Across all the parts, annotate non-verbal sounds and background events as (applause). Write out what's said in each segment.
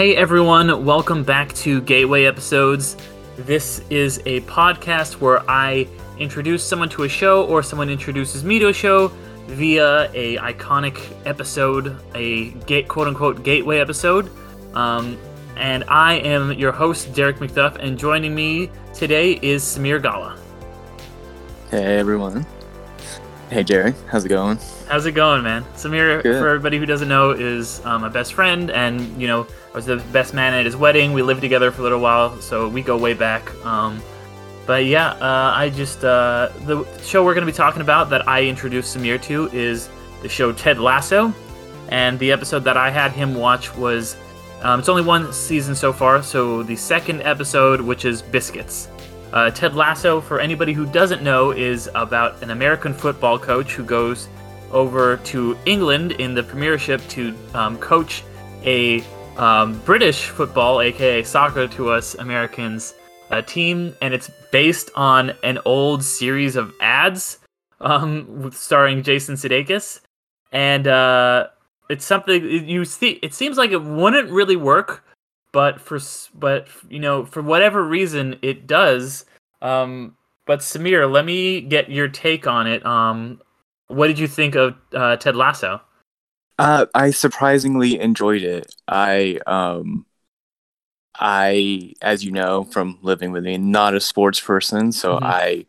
Hey everyone, welcome back to Gateway Episodes. This is a podcast where I introduce someone to a show or someone introduces me to a show via a iconic episode, a gate quote unquote gateway episode. Um, and I am your host, Derek McDuff, and joining me today is Samir Gala. Hey everyone. Hey Jerry, how's it going? How's it going, man? Samir, Good. for everybody who doesn't know, is um, my best friend, and you know, I was the best man at his wedding. We lived together for a little while, so we go way back. Um, but yeah, uh, I just uh, the show we're going to be talking about that I introduced Samir to is the show Ted Lasso, and the episode that I had him watch was um, it's only one season so far, so the second episode, which is Biscuits. Uh, Ted Lasso, for anybody who doesn't know, is about an American football coach who goes over to England in the Premiership to um, coach a um, British football, aka soccer to us Americans, uh, team, and it's based on an old series of ads um, starring Jason Sudeikis, and uh, it's something you see. It seems like it wouldn't really work, but for but you know for whatever reason it does. Um, but Samir, let me get your take on it. Um, what did you think of uh, Ted Lasso? Uh, I surprisingly enjoyed it. I um, I, as you know from living with me, not a sports person, so Mhm. I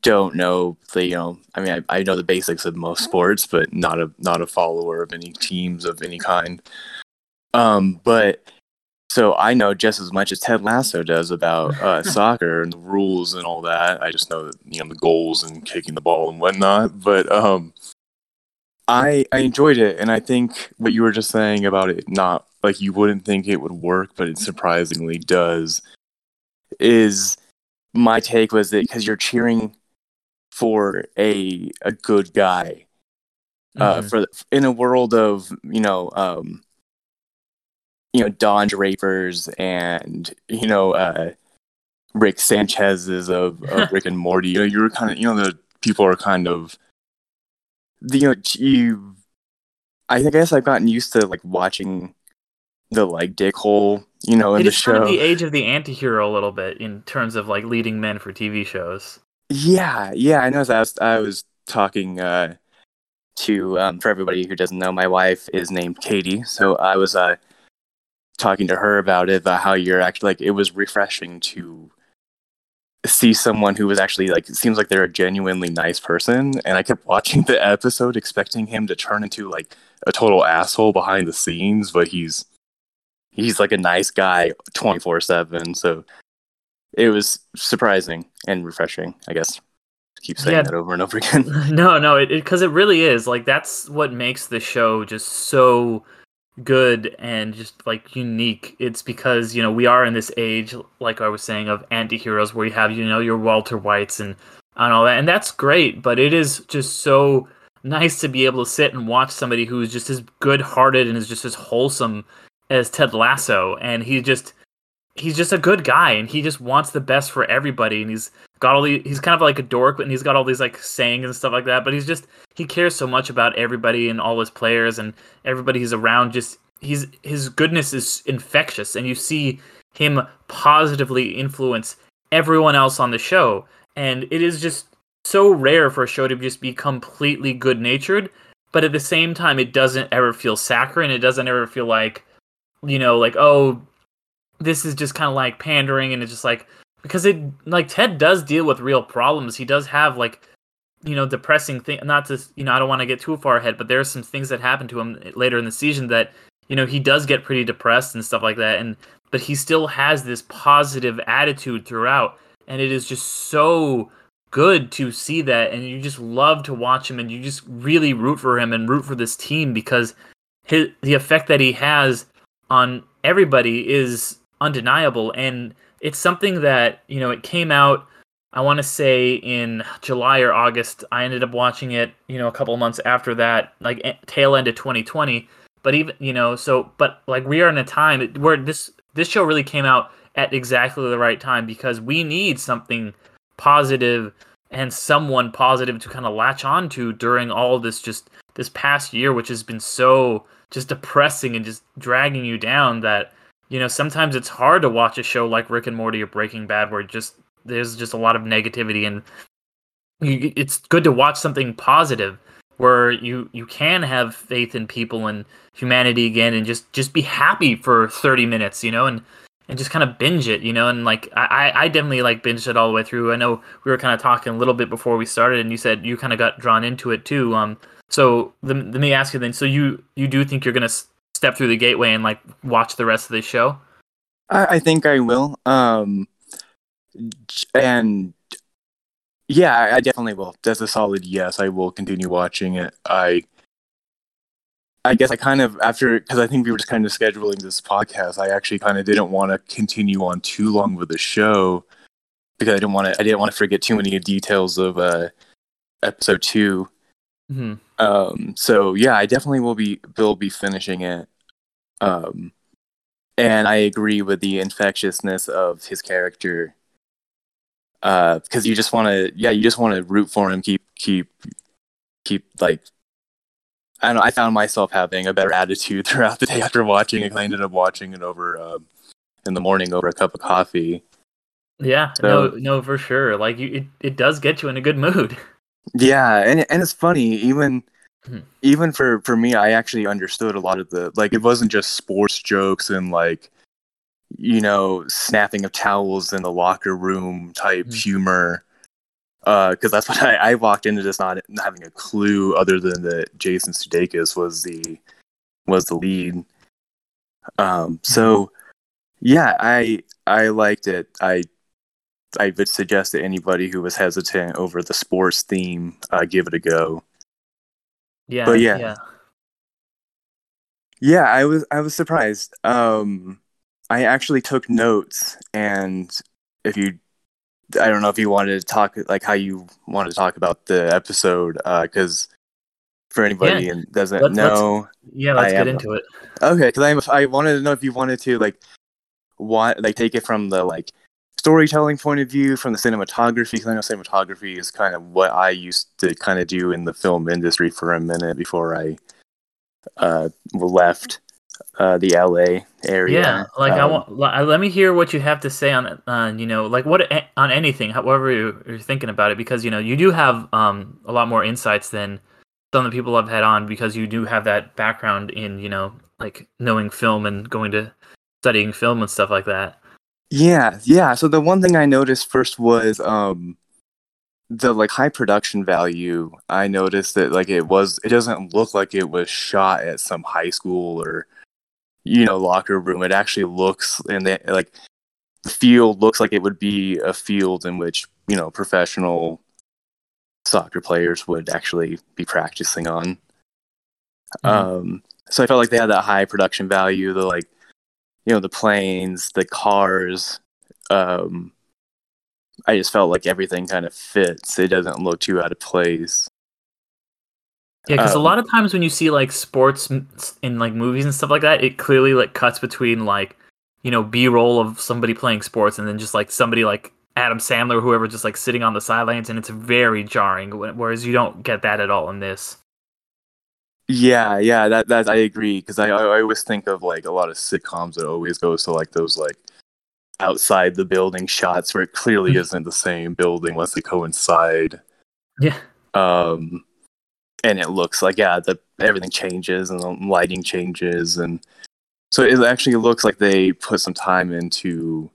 don't know the you know. I mean, I, I know the basics of most sports, but not a not a follower of any teams of any kind. Um, but so I know just as much as Ted Lasso does about uh, (laughs) soccer and the rules and all that. I just know that you know the goals and kicking the ball and whatnot. But um, I I enjoyed it, and I think what you were just saying about it not like you wouldn't think it would work, but it surprisingly does. Is my take was that because you're cheering for a a good guy, uh, Mhm. for in a world of you know um, you know Don Drapers and you know uh, Rick Sanchez's of, of (laughs) Rick and Morty. You know, you're kind of you know the people are kind of the, you know you. I guess I've gotten used to like watching the like dick hole, you know, in it the is kind of the age of the anti-hero a little bit in terms of like leading men for TV shows. Yeah, yeah, I know. I was, I was talking uh, to um, for everybody who doesn't know, my wife is named Katie, so I was uh, talking to her about it, about how you're actually like it was refreshing to see someone who was actually like it seems like they're a genuinely nice person, and I kept watching (laughs) the episode expecting him to turn into like a total asshole behind the scenes, but he's he's like a nice guy twenty four seven, so it was surprising and refreshing, I guess. Keep saying Yeah. that over and over again. (laughs) no, no, it because it, really is like that's what makes the show just so good and just like unique. It's because you know we are in this age, like I was saying, of anti-heroes where you have you know your Walter Whites and and all that, and that's great. But it is just so nice to be able to sit and watch somebody who is just as good-hearted and is just as wholesome as Ted Lasso, and he just he's just a good guy and he just wants the best for everybody and he's got all the he's kind of like a dork and he's got all these like sayings and stuff like that but he's just he cares so much about everybody and all his players and everybody he's around just he's his goodness is infectious and you see him positively influence everyone else on the show and it is just so rare for a show to just be completely good natured but at the same time it doesn't ever feel saccharine it doesn't ever feel like you know like oh this is just kind of like pandering and it's just like because it like ted does deal with real problems. He does have like you know depressing thing not to you know i don't want to get too far ahead but there are some things that happen to him later in the season that you know he does get pretty depressed and stuff like that and but he still has this positive attitude throughout and it is just so good to see that and you just love to watch him and you just really root for him and root for this team because his the effect that he has on everybody is undeniable. And it's something that you know it came out i want to say in july or august. I ended up watching it you know a couple months after that like e- tail end of 2020 but even you know so but like we are in a time where this this show really came out at exactly the right time because we need something positive and someone positive to kind of latch on to during all this just this past year which has been so just depressing and just dragging you down that you know, sometimes it's hard to watch a show like Rick and Morty or Breaking Bad where just there's just a lot of negativity and you, it's good to watch something positive where you you can have faith in people and humanity again and just just be happy for 30 minutes you know and and just kind of binge it you know and like i i definitely like binged it all the way through. I know we were kind of talking a little bit before we started and you said you kind of got drawn into it too um so let, let me ask you then. So you you do think you're gonna step through the gateway and like watch the rest of the show I, I think I will. Um, and yeah, I, definitely will. That's a solid yes. I will continue watching it. I, I guess I kind of after because I think we were just kind of scheduling this podcast. I actually kind of didn't want to continue on too long with the show because I didn't want to. I didn't want to forget too many details of uh, episode 2 mm-hmm. Um, so yeah, I definitely will be will be finishing it. Um, and I agree with the infectiousness of his character. Uh, because you just want to, yeah, you just want to root for him. Keep, keep, keep like. I don't know. I found myself having a better attitude (laughs) throughout the day after watching it. I ended up watching it over um, in the morning over a cup of coffee. Yeah, so, no, no, for sure. Like you, it, it does get you in a good mood. (laughs) Yeah, and and it's funny even Hmm. Even for for me, I actually understood a lot of the like. It wasn't just sports jokes and like you know snapping of towels in the locker room type mm. humor. Because uh, that's (laughs) what I, I walked into this not, not having a clue other than that Jason Sudeikis was the was the lead. Um, so mm-hmm. yeah, I I liked it. I I would suggest that anybody who was hesitant over the sports theme, uh, give it a go. Yeah. But yeah. Yeah. Yeah, I was I was surprised. Um I actually took notes and if you I don't know if you wanted to talk like how you wanted to talk about the episode uh cuz for anybody yeah. and doesn't let's, know let's, yeah let's I get am, into it okay because i i wanted to know if you wanted to like want like take it from the like storytelling point of view, from the cinematography, because I know cinematography is kind of what I used to kind of do in the film industry for a minute before I uh, left uh, the LA area. Yeah, like um, I want. Let me hear what you have to say on, uh, you know, like what on anything, however you're, you're thinking about it, because you know you do have um, a lot more insights than some of the people I've had on, because you do have that background in, you know, like knowing film and going to studying film and stuff like that. Yeah, yeah. So the one thing I noticed first was um the like high production value. I noticed that like it was it doesn't look like it was shot at some high school or you know locker room. It actually looks and the like the field looks like it would be a field in which, you know, professional soccer players would actually be practicing on. Mm-hmm. Um so I felt like they had that high production value, the like you know the planes the cars um i just felt like everything kind of fits. It doesn't look too out of place. Yeah because um, a lot of times when you see like sports in like movies and stuff like that it clearly like cuts between like you know b-roll of somebody playing sports and then just like somebody like adam sandler or whoever just like sitting on the sidelines and it's very jarring whereas you don't get that at all in this yeah, yeah, that that I agree because I I always think of like a lot of sitcoms that always goes to like those like outside the building shots where it clearly mm-hmm. isn't the same building once they coincide. Yeah. Um, and it looks like yeah, the everything changes and the lighting changes and so it actually looks like they put some time into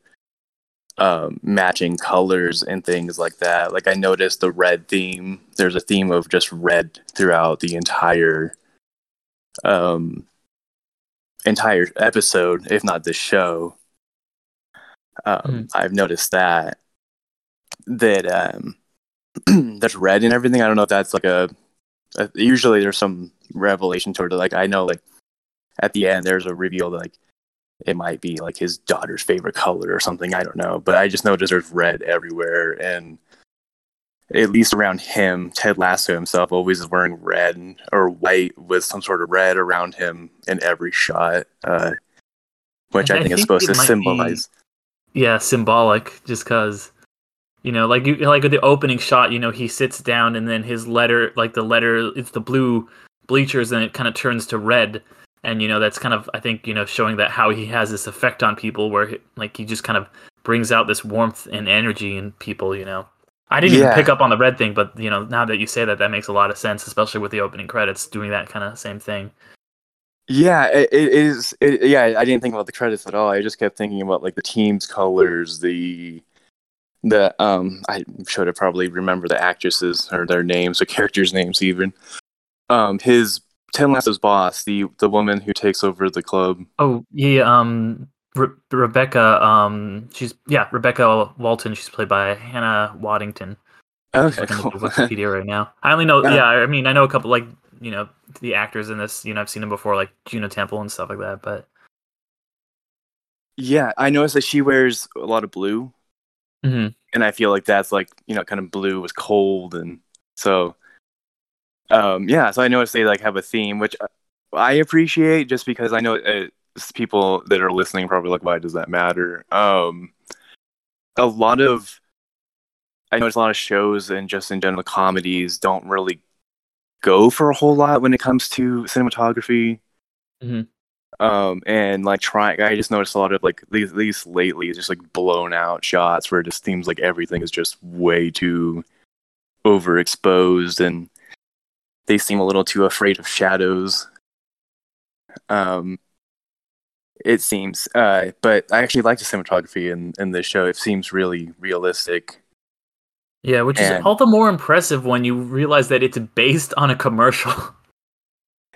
um, matching colors and things like that. Like I noticed the red theme. There's a theme of just red throughout the entire um, entire episode, if not the show. Um, mm. I've noticed that that um, (clears throat) that's red and everything. I don't know if that's like a, a usually there's some revelation toward it. Like I know like at the end there's a reveal that like it might be like his daughter's favorite color or something. I don't know, but I just noticed there's red everywhere and at least around him, Ted Lasso himself always is wearing red or white with some sort of red around him in every shot, uh, which I, I think, think, is supposed to symbolize. Be, yeah, symbolic, just because you know, like you like the opening shot, you know, he sits down and then his letter, like the letter, it's the blue bleachers, and it kind of turns to red, and you know that's kind of I think you know showing that how he has this effect on people where he, like he just kind of brings out this warmth and energy in people. You know, I didn't Yeah. even pick up on the red thing, but you know now that you say that, that makes a lot of sense, especially with the opening credits doing that kind of same thing. Yeah, it, it is. It, yeah, I didn't think about the credits at all. I just kept thinking about like the team's colors, the the um. I should have probably remember the actresses or their names, or characters' names even. Um, his Ted Lasso's boss, the the woman who takes over the club. Oh yeah, um, Re- Rebecca, um, she's yeah Rebecca Welton. She's played by Hannah Waddingham. Okay, looking cool. Wikipedia right now. I only know, (laughs) Yeah. yeah. I mean, I know a couple like you know the actors in this. You know, I've seen them before, like Juno Temple and stuff like that. But yeah, I noticed that she wears a lot of blue, Mhm. and I feel like that's like you know kind of blue was cold, and so um yeah. So I noticed they like have a theme, which I appreciate just because I know uh, people that are listening probably like, why does that matter? Um, a lot of I notice a lot of shows and just in general comedies don't really go for a whole lot when it comes to cinematography. Mhm. Um, and like trying, I just noticed a lot of like these least lately, it's just like blown out shots where it just seems like everything is just way too overexposed and they seem a little too afraid of shadows. Um, it seems, uh, but I actually like the cinematography in, in this show. It seems really realistic. yeah, which is all the more impressive when you realize that it's based on a commercial. (laughs)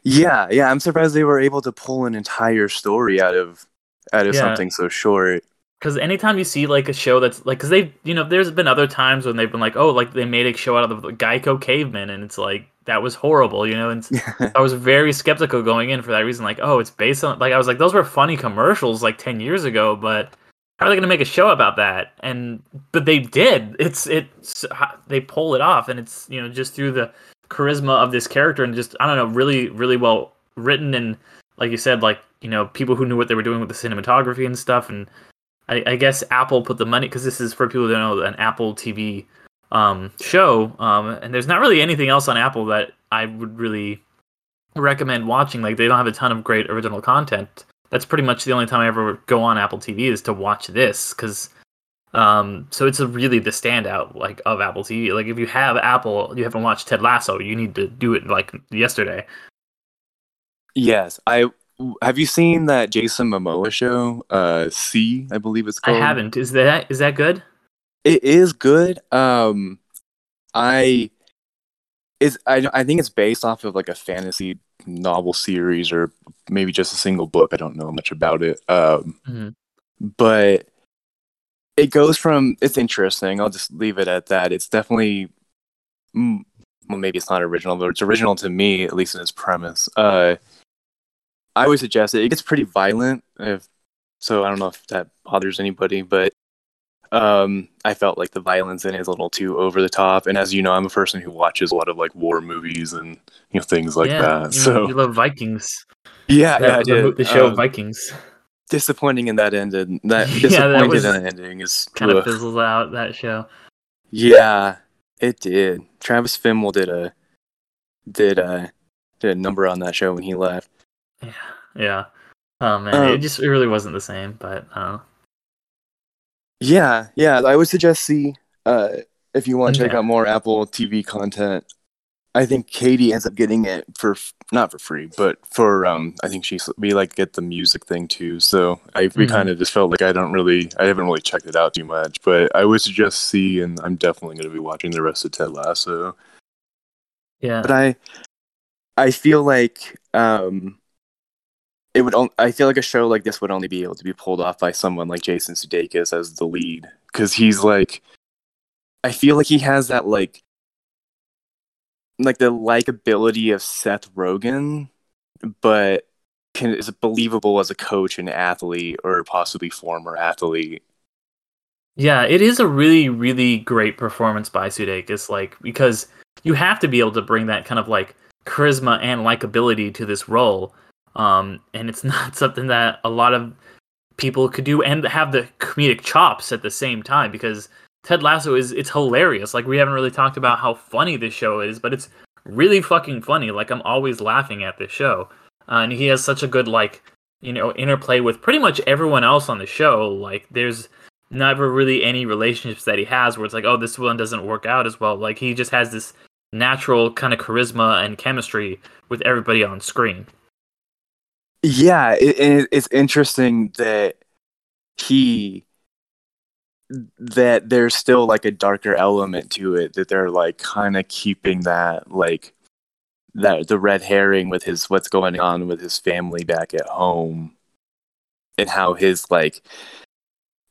Yeah, yeah, I'm surprised they were able to pull an entire story out of out of Yeah. something so short. Because anytime you see like a show that's like, because they, you know, there's been other times when they've been like, oh, like they made a show out of the Geico Caveman, and it's like that was horrible, you know. And (laughs) I was very skeptical going in for that reason. Like, oh, it's based on like I was like, those were funny commercials like ten years ago, but how are they going to make a show about that? And but they did. It's it's they pull it off, and it's you know just through the charisma of this character and just I don't know, really really well written and like you said, like you know people who knew what they were doing with the cinematography and stuff. And I, I guess Apple put the money because this is for people who don't know an Apple TV um, show, um, and there's not really anything else on Apple that I would really recommend watching. Like they don't have a ton of great original content. That's pretty much the only time I ever go on Apple TV is to watch this because um so it's a really the standout like of Apple TV. Like if you have Apple, you haven't watched Ted Lasso, you need to do it like yesterday. Yes, I have you seen that Jason Momoa show? Uh, See, I believe it's called. I haven't. Is that is that good? It is good. Um, I is I I think it's based off of like a fantasy novel series or maybe just a single book. I don't know much about it. Um, Mhm. but it goes from it's interesting. I'll just leave it at that. It's definitely mm, well, maybe it's not original, but it's original to me at least in its premise. Uh, I would suggest it. It gets pretty violent, if, so I don't know if that bothers anybody, but um, I felt like the violence in it is a little too over the top. And as you know, I'm a person who watches a lot of like war movies and you know things like yeah, that. you, So you love Vikings. yeah, That yeah, I the, did. the show Um, Disappointing disappointing in that ending. That (laughs) Yeah, disappointed that was in that ending is kind of ugh. fizzles out that show. Yeah, it did. Travis Fimmel did a did a did a number on that show when he left. Yeah, yeah. Oh man, it Um, just it really wasn't the same. But know. Yeah, yeah. I would suggest see uh, if you want to check out more Apple TV content. I think Katie ends up getting it for f- not for free, but for um. I think she's we like get the music thing too. So I we Mhm. kind of just felt like I don't really I haven't really checked it out too much, but I would suggest see, and I'm definitely going to be watching the rest of Ted Lasso. Yeah, but I I feel like um it would on, I feel like a show like this would only be able to be pulled off by someone like Jason Sudeikis as the lead cuz he's like I feel like he has that like like the likability of Seth Rogen but can is believable as a coach and athlete or possibly former athlete. Yeah, it is a really, really great performance by Sudeikis. Like because you have to be able to bring that kind of like charisma and likability to this role, um, and it's (laughs) not something that a lot of people could do and have the comedic chops at the same time. Because Ted Lasso is it's hilarious. Like we haven't really talked about how funny this show is, but it's really fucking funny. Like I'm always laughing at this show. uh, and he has such a good like you know interplay with pretty much everyone else on the show. Like there's never really any relationships that he has where it's like, oh, this one doesn't work out as well. Like he just has this natural kind of charisma and chemistry with everybody on screen. Yeah, it, it, it's interesting that he that there's still like a darker element to it that they're like kind of keeping that like that the red herring with his what's going on with his family back at home and how his like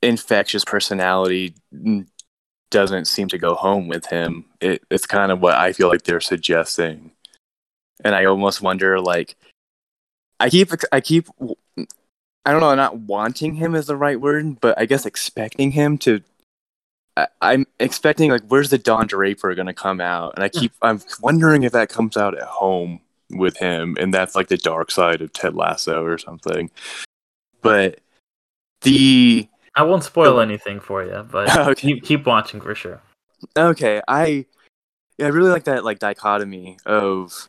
infectious personality doesn't seem to go home with him. It, it's kind of what I feel like they're suggesting, and I almost wonder like I keep I keep I don't know, not wanting him is the right word, but I guess expecting him to. I, I'm expecting like, where's the Don Draper gonna come out? And I keep, I'm wondering if that comes out at home with him, and that's like the dark side of Ted Lasso or something. But the I won't spoil oh. anything for you, but (laughs) okay. keep keep watching for sure. Okay, I yeah, I really like that like dichotomy of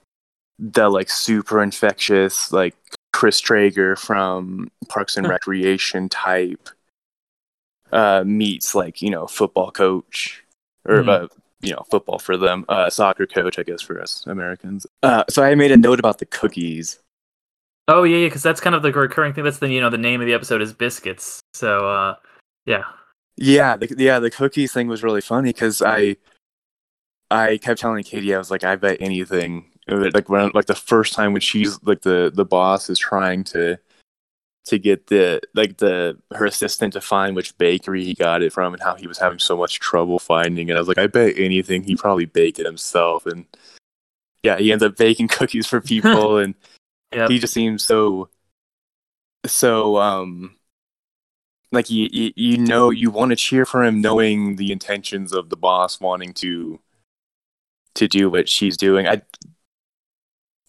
the like super infectious like Chris Traeger from Parks and Recreation type uh, meets like you know football coach or mm. uh, you know football for them, uh, soccer coach I guess for us Americans. Uh, so I made a note about the cookies. Oh yeah, yeah, because that's kind of the recurring thing. That's the you know the name of the episode is biscuits. So uh, yeah. Yeah, the, yeah, the cookies thing was really funny because I, I kept telling Katie I was like, I bet anything like when like the first time when she's like the the boss is trying to to get the like the her assistant to find which bakery he got it from and how he was having so much trouble finding it. I was like, I bet anything he probably baked it himself and yeah, he ends up baking (laughs) cookies for (laughs) people and yep. he just seems so so um like you, you, you know you want to cheer for him knowing the intentions of the boss wanting to to do what she's doing. I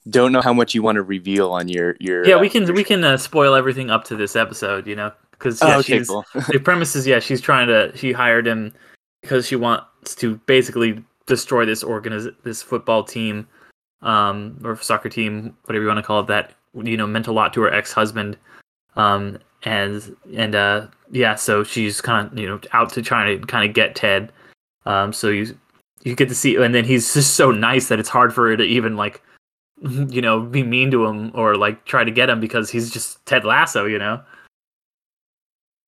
don't know how much you want to reveal on your your. Yeah, we can uh, we can uh, spoil everything up to this episode, you know, because yeah, oh, okay, she's cool. the premise is yeah, she's trying to she hired him because she wants to basically destroy this organiz this football team, um, or soccer team, whatever you want to call it. That you know meant a lot to her ex husband, um, and and uh, yeah, so she's kind of you know out to try to kind of get Ted, um, so you you get to see, and then he's just so nice that it's hard for her to even like (laughs) you know, be mean to him or like try to get him because he's just Ted Lasso, you know?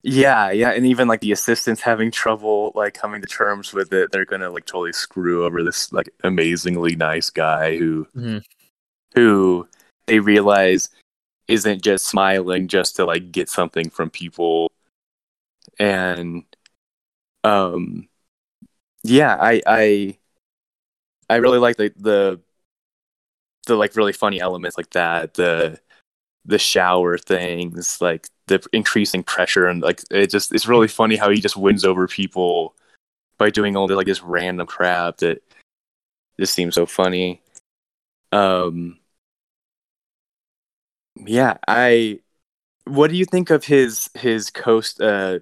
Yeah, yeah, and even like the assistants having trouble like coming to terms with it, they're gonna like totally screw over this like amazingly nice guy who mm-hmm. who they realize isn't just smiling just to like get something from people. And um yeah, I I I really like the the the like really funny elements like that the the shower things like the increasing pressure and like it just it's really funny how he just wins over people by doing all the like this random crap that just seems so funny. Um yeah i what do you think of his his coast uh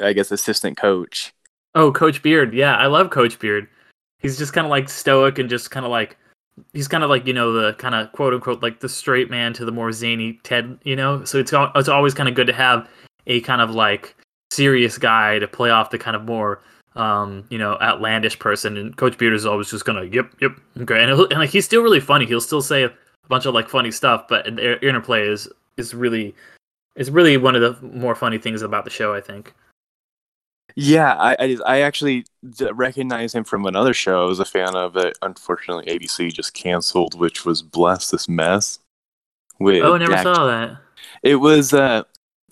i guess assistant coach? Oh coach beard. Yeah i love coach beard. He's just kind of like stoic and just kind of like he's kind of like you know the kind of quote unquote like the straight man to the more zany Ted, you know. So it's it's always kind of good to have a kind of like serious guy to play off the kind of more um you know outlandish person. And Coach Beard is always just gonna yep yep okay, and, and like he's still really funny. He'll still say a bunch of like funny stuff, but the interplay is is really is really one of the more funny things about the show. I think. Yeah, I, I, I actually recognize him from another show I was a fan of It. unfortunately ABC just canceled, which was Bless This Mess. With oh, I never Dak, saw that. It was uh,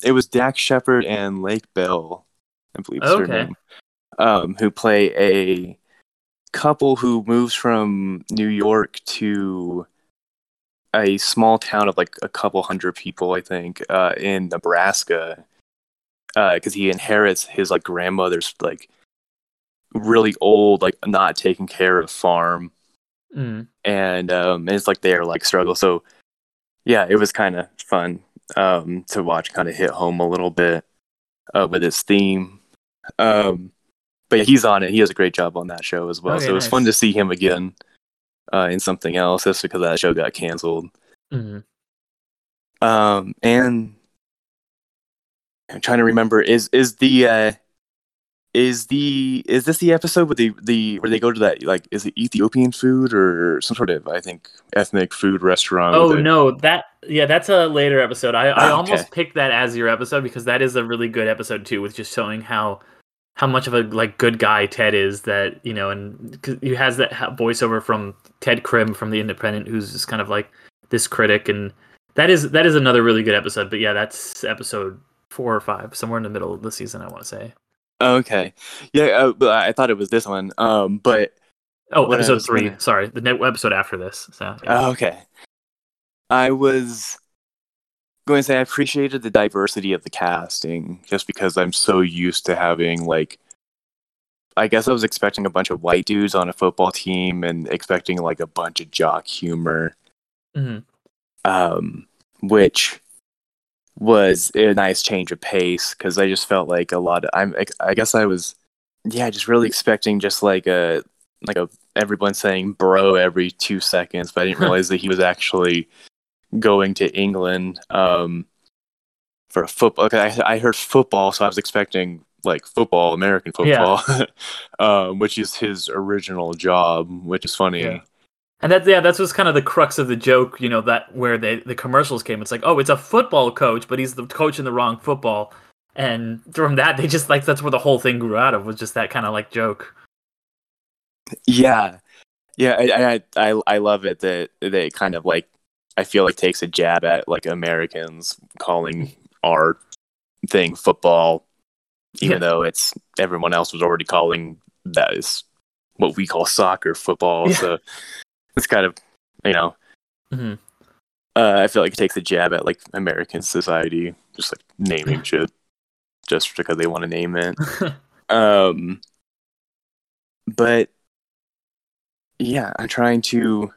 it was Dax Shepard and Lake Bell, I believe is okay. her name, um, who play a couple who moves from New York to a small town of like a couple hundred people, I think, uh, in Nebraska because uh, he inherits his like grandmother's like really old like not taking care of farm mm. and um it's like their like struggle so yeah it was kind of fun um to watch kind of hit home a little bit uh, with his theme um but he's on it he does a great job on that show as well okay, so it was nice. fun to see him again uh in something else just because that show got canceled mm-hmm. Um, and I'm trying to remember is is the uh, is the is this the episode where the the where they go to that like is it Ethiopian food or some sort of I think ethnic food restaurant? Oh with no, that yeah, that's a later episode. I, I Oh, almost okay. picked that as your episode because that is a really good episode too, with just showing how how much of a like good guy Ted is. That you know, and 'cause he has that voiceover from Ted Crimm from The Independent, who's just kind of like this critic, and that is that is another really good episode. But yeah, that's episode four or five, somewhere in the middle of the season. I want to say. Okay, yeah, uh, I thought it was this one. Um, but Oh, episode three. gonna- Sorry, the episode after this. So yeah. Oh, okay. I was going to say I appreciated the diversity of the casting just because I'm so used to having like I guess I was expecting a bunch of white dudes on a football team and expecting like a bunch of jock humor Mhm. um which was a nice change of pace cuz I just felt like a lot of I'm I guess I was yeah, just really expecting just like a like a everyone saying bro every 2 seconds, but I didn't (laughs) realize that he was actually going to England um for a football. Okay, I, I heard football, so I was expecting like football, American Yeah. football, (laughs) um, which is his original job, which is funny. Yeah. And that yeah, that's what's kind of the crux of the joke, you know, that where they the commercials came. It's like, oh, it's a football coach, but he's the coach in the wrong football. And from that, they just like that's where the whole thing grew out of was just that kind of like joke. Yeah, yeah, I, I I I love it that they kind of like I feel like takes a jab at like Americans calling our thing football, even Yeah. though it's everyone else was already calling that is what we call soccer football. Yeah. So it's kind of you know hmm uh, I feel like it takes a jab at like American society, just like naming (laughs) shit just because they want to name it. (laughs) Um, but yeah, I'm trying to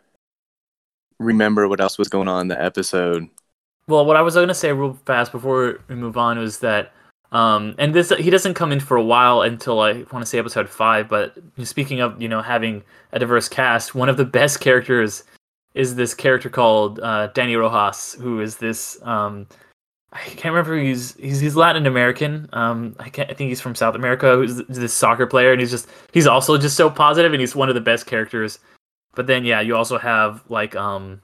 remember what else was going on in the episode. Well, what I was going to say real fast before we move on was that, um, and this he doesn't come in for a while until I want to say episode five. But speaking of you know having a diverse cast, one of the best characters is this character called uh, Dani Rojas, who is this. Um, I can't remember he's he's he's Latin American. Um, I can't. I think he's from South America. Who's this soccer player, and he's just he's also just so positive, and he's one of the best characters. But then yeah, you also have like um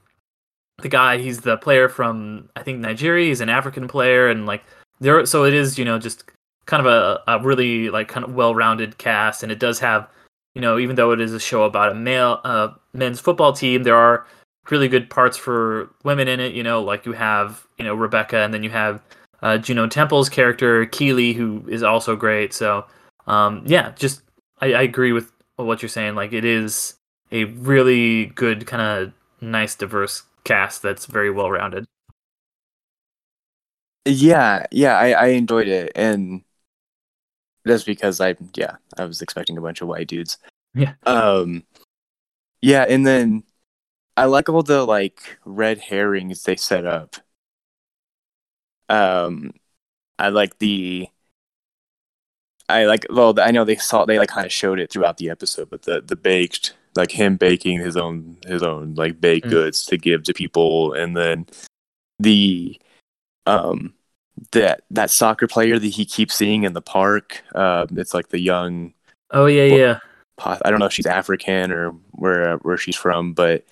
the guy he's the player from i think nigeria he's an african player and like there so it is you know just kind of a, a really like kind of well-rounded cast and it does have you know even though it is a show about a male uh men's football team there are really good parts for women in it you know like you have you know rebecca and then you have uh juno temple's character keeley who is also great so um yeah just i, I agree with what you're saying like it is a really good kind of nice diverse cast that's very well rounded. Yeah, yeah, I, I enjoyed it, and that's because I yeah I was expecting a bunch of white dudes. Yeah. Um. Yeah, and then I like all the like red herrings they set up. Um, I like the. I like well I know they saw they like kind of showed it throughout the episode, but the the baked like him baking his own his own like baked Mm. goods to give to people, and then the um that that soccer player that he keeps seeing in the park. Uh, it's like the young. Oh yeah, yeah. I don't know if she's African or where where she's from, but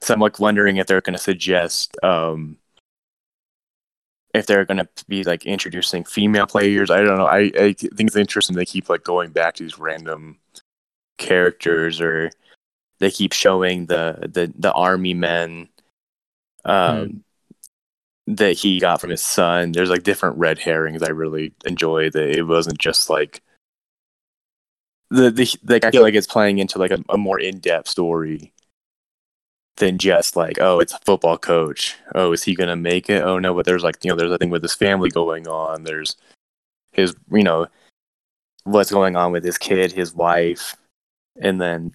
so I'm like wondering if they're going to suggest um if they're going to be like introducing female players. I don't know. I I think it's interesting they keep like going back to these random characters or they keep showing the the the army men um that he got from his son. There's like different red herrings i really enjoy that it wasn't just like the, the like i feel like it's playing into like a, a more in-depth story than just like oh it's a football coach. Oh is he gonna make it? Oh no but there's like you know there's a thing with his family going on. There's his you know what's going on with his kid his wife and then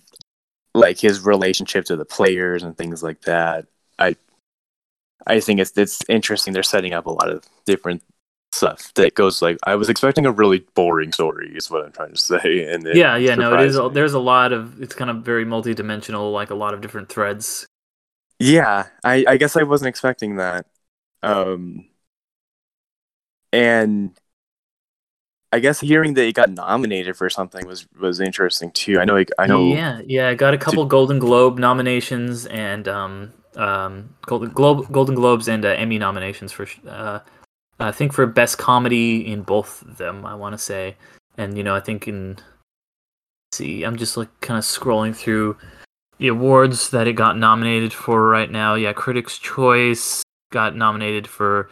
like his relationship to the players and things like that. I i think it's it's interesting they're setting up a lot of different stuff that goes like i was expecting a really boring story is what i'm trying to say (laughs) and it Yeah, yeah, no, it is. There's a lot of. It's kind of very multi-dimensional, like a lot of different threads. yeah i i guess i wasn't expecting that Um, and I guess hearing that he got nominated for something was was interesting too. I know, he, I know. Yeah, yeah, I got a couple Golden Globe nominations and um, um, Golden Globe, Golden Globes and uh, Emmy nominations for. Uh, I think for best comedy in both of them. I want to say, and you know, I think in. See, I'm just like kind of scrolling through the awards that it got nominated for right now. Yeah, Critics' Choice got nominated for.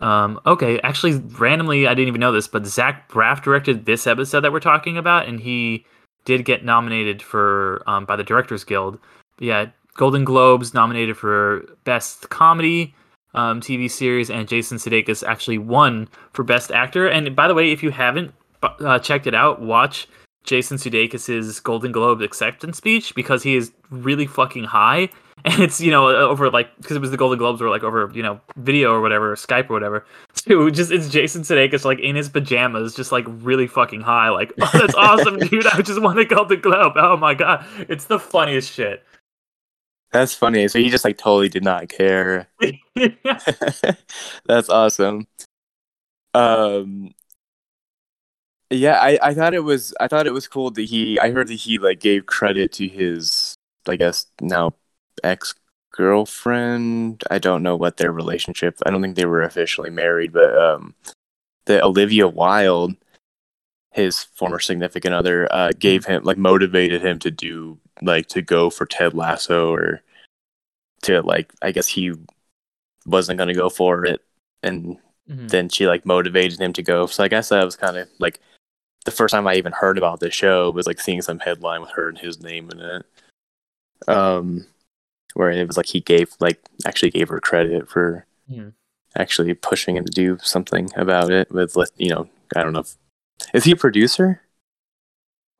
Um, okay, actually, randomly, I didn't even know this, but Zach Braff directed this episode that we're talking about, and he did get nominated for um, by the Directors Guild. But yeah, Golden Globes nominated for Best Comedy um, TV series, and Jason Sudeikis actually won for Best Actor. And by the way, if you haven't uh, checked it out, watch Jason Sudeikis's Golden Globe acceptance speech because he is really fucking high, (laughs) and it's you know over like because it was the Golden Globes or like over you know video or whatever or Skype or whatever. (laughs) So just it's Jason Sudeikis like in his pajamas, just like really fucking high. Like (laughs) oh, that's awesome, dude! I just won the Golden Globe. Oh my god, it's the funniest shit. That's funny. So he just like totally did not care. (laughs) that's awesome. Um, yeah, I, I thought it was I thought it was cool that he I heard that he like gave credit to his I guess now ex girlfriend. I don't know what their relationship. I don't think they were officially married, but um, that Olivia Wilde, his former significant other, uh, gave him like motivated him to do like to go for Ted Lasso or to like I guess he wasn't gonna go for it, and mm-hmm. then she like motivated him to go. So I guess that was kind of like the first time I even heard about this show was like seeing some headline with her and his name in it. Um, where it was like he gave like actually gave her credit for yeah. actually pushing him to do something about it with you know I don't know if is he a producer?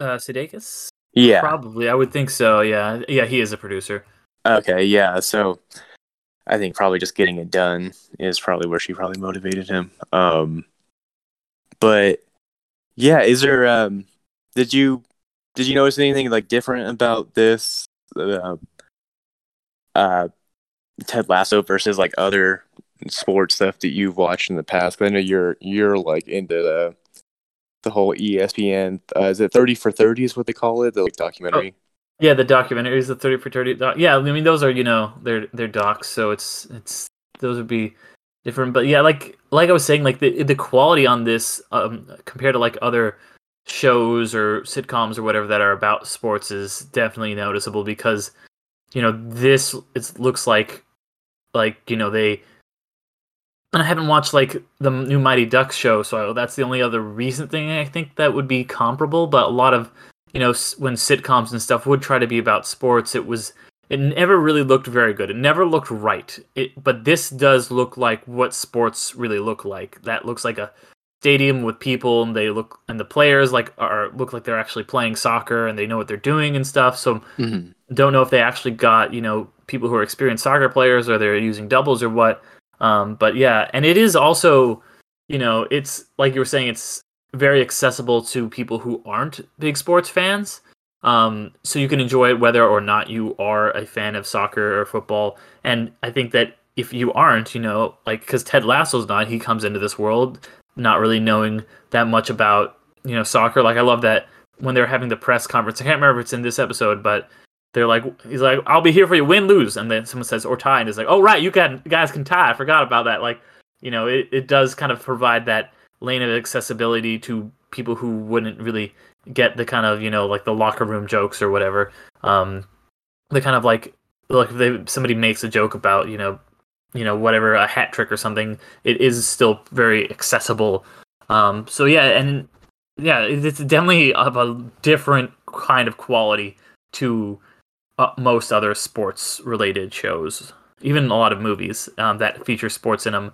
Uh, Sudeikis. Yeah, probably. I would think so. Yeah, yeah, he is a producer. Okay, yeah. So I think probably just getting it done is probably where she probably motivated him. Um, but yeah, is there? Um, did you did you notice anything like different about this? Uh, uh, Ted Lasso versus like other sports stuff that you've watched in the past. I know you're you're like into the the whole ESPN. Uh, is it Thirty for Thirty? Is what they call it, the like documentary. Yeah, the documentary is the Thirty for Thirty. Doc- yeah, I mean those are you know they're they're docs, so it's it's those would be different. But yeah, like like I was saying, like the the quality on this um, compared to like other shows or sitcoms or whatever that are about sports is definitely noticeable because you know this it looks like like you know they and I haven't watched like the new Mighty Ducks show, so that's the only other recent thing I think that would be comparable. But a lot of you know when sitcoms and stuff would try to be about sports, it was it never really looked very good. It never looked right. It, but this does look like what sports really look like. That looks like a stadium with people, and they look and the players like are look like they're actually playing soccer and they know what they're doing and stuff. So mm-hmm. don't know if they actually got you know people who are experienced soccer players or they're using doubles or what. Um, but yeah, and it is also you know it's like you were saying it's very accessible to people who aren't big sports fans. Um, so you can enjoy it whether or not you are a fan of soccer or football. And I think that if you aren't, you know, like because Ted Lasso's not, he comes into this world not really knowing that much about you know soccer. Like I love that when they're having the press conference. I can't remember if it's in this episode, but they're like, he's like, I'll be here for you, win, lose, and then someone says or tie, and it's like, oh right, you can guys can tie. I forgot about that. Like, you know, it, it does kind of provide that lane of accessibility to people who wouldn't really get the kind of you know like the locker room jokes or whatever. Um, the kind of like like if they somebody makes a joke about you know you know whatever a hat trick or something, it is still very accessible. Um, so yeah, and yeah, it's definitely of a different kind of quality to uh, most other sports related shows. Even a lot of movies um, that feature sports in them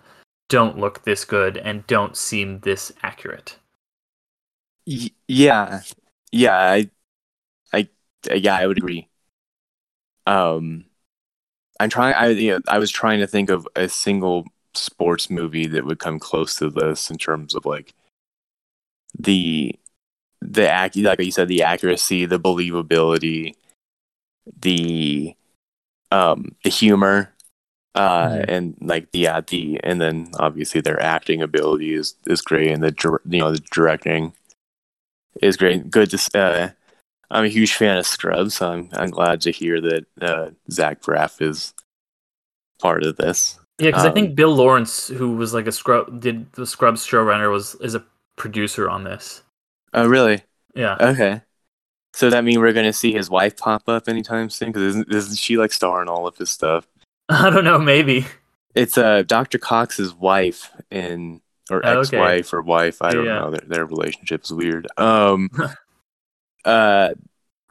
don't look this good and don't seem this accurate yeah, yeah, I, I, yeah, I would agree. Um, I'm trying. I, you know, I was trying to think of a single sports movie that would come close to this in terms of like the the act, like you said, the accuracy, the believability, the um, the humor. Uh, Mhm. and like yeah, the and then obviously their acting ability is is great, and the you know the directing is great. Good to uh, I'm a huge fan of Scrubs, so I'm I'm glad to hear that uh, Zach Braff is part of this. Yeah, because I Um, think Bill Lawrence, who was like a scrub, did the Scrubs showrunner, was is a producer on this. Oh, really? Yeah, Okay. So that mean we're gonna see his wife pop up anytime soon? Because isn't, isn't she like starring all of his stuff? (laughs) I don't know, maybe. It's uh Dr. Cox's wife and or Oh, ex-wife or wife. I don't Yeah. know. Their their relationship's weird. Um, (laughs) uh,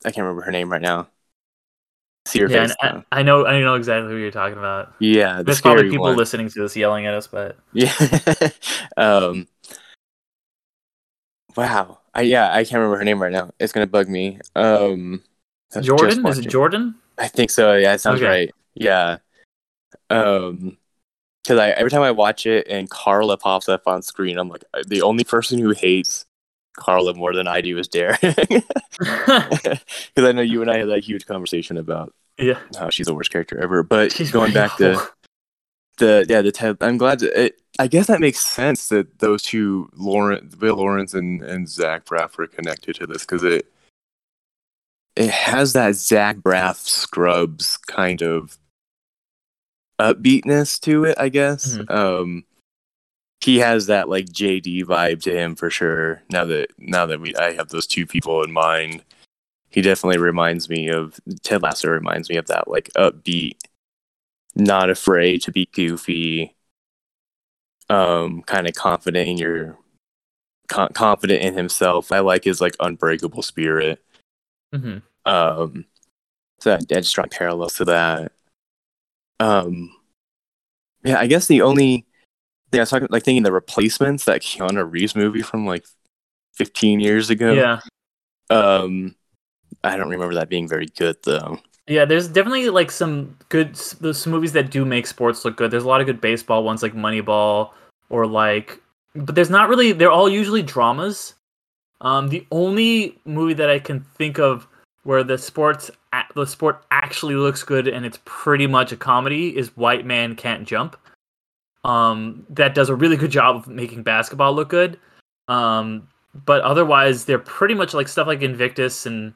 I can't remember her name right now. See her Yeah, face. I, I know, I know exactly who you're talking about. yeah, the There's probably people one. listening to this yelling at us, but (laughs) Yeah. um. Wow. I yeah I can't remember her name right now. It's gonna bug me. Um. I was just Jordan is it Jordan? I think so. Yeah, it sounds Okay. right. Yeah. Um, because I every time I watch it and Carla pops up on screen, I'm like, the only person who hates Carla more than I do is Derek. (laughs) Because I know you and I had that huge conversation about yeah, how she's the worst character ever. But she's going back to the yeah the Ted, I'm glad to, it. I guess that makes sense that those two Lawrence, Bill Lawrence, and and Zach Braff are connected to this because it it has that Zach Braff Scrubs kind of upbeatness to it. I guess Mhm. um, he has that like JD vibe to him for sure. Now that now that we I have those two people in mind, he definitely reminds me of Ted Lasso. Reminds me of that like upbeat not afraid to be goofy um kind of confident in your con- confident in himself i like his like unbreakable spirit Mhm. um so i, I just draw parallels to that um yeah i guess the only thing i was talking like thinking the replacements that keanu reeves movie from like 15 years ago Yeah, um i don't remember that being very good though yeah. There's definitely like some good some movies that do make sports look good. There's a lot of good baseball ones like Moneyball or like, but there's not really. They're all usually dramas. Um, the only movie that I can think of where the sports the sport actually looks good and it's pretty much a comedy is White Man Can't Jump. Um, that does a really good job of making basketball look good. Um, but otherwise, they're pretty much like stuff like Invictus and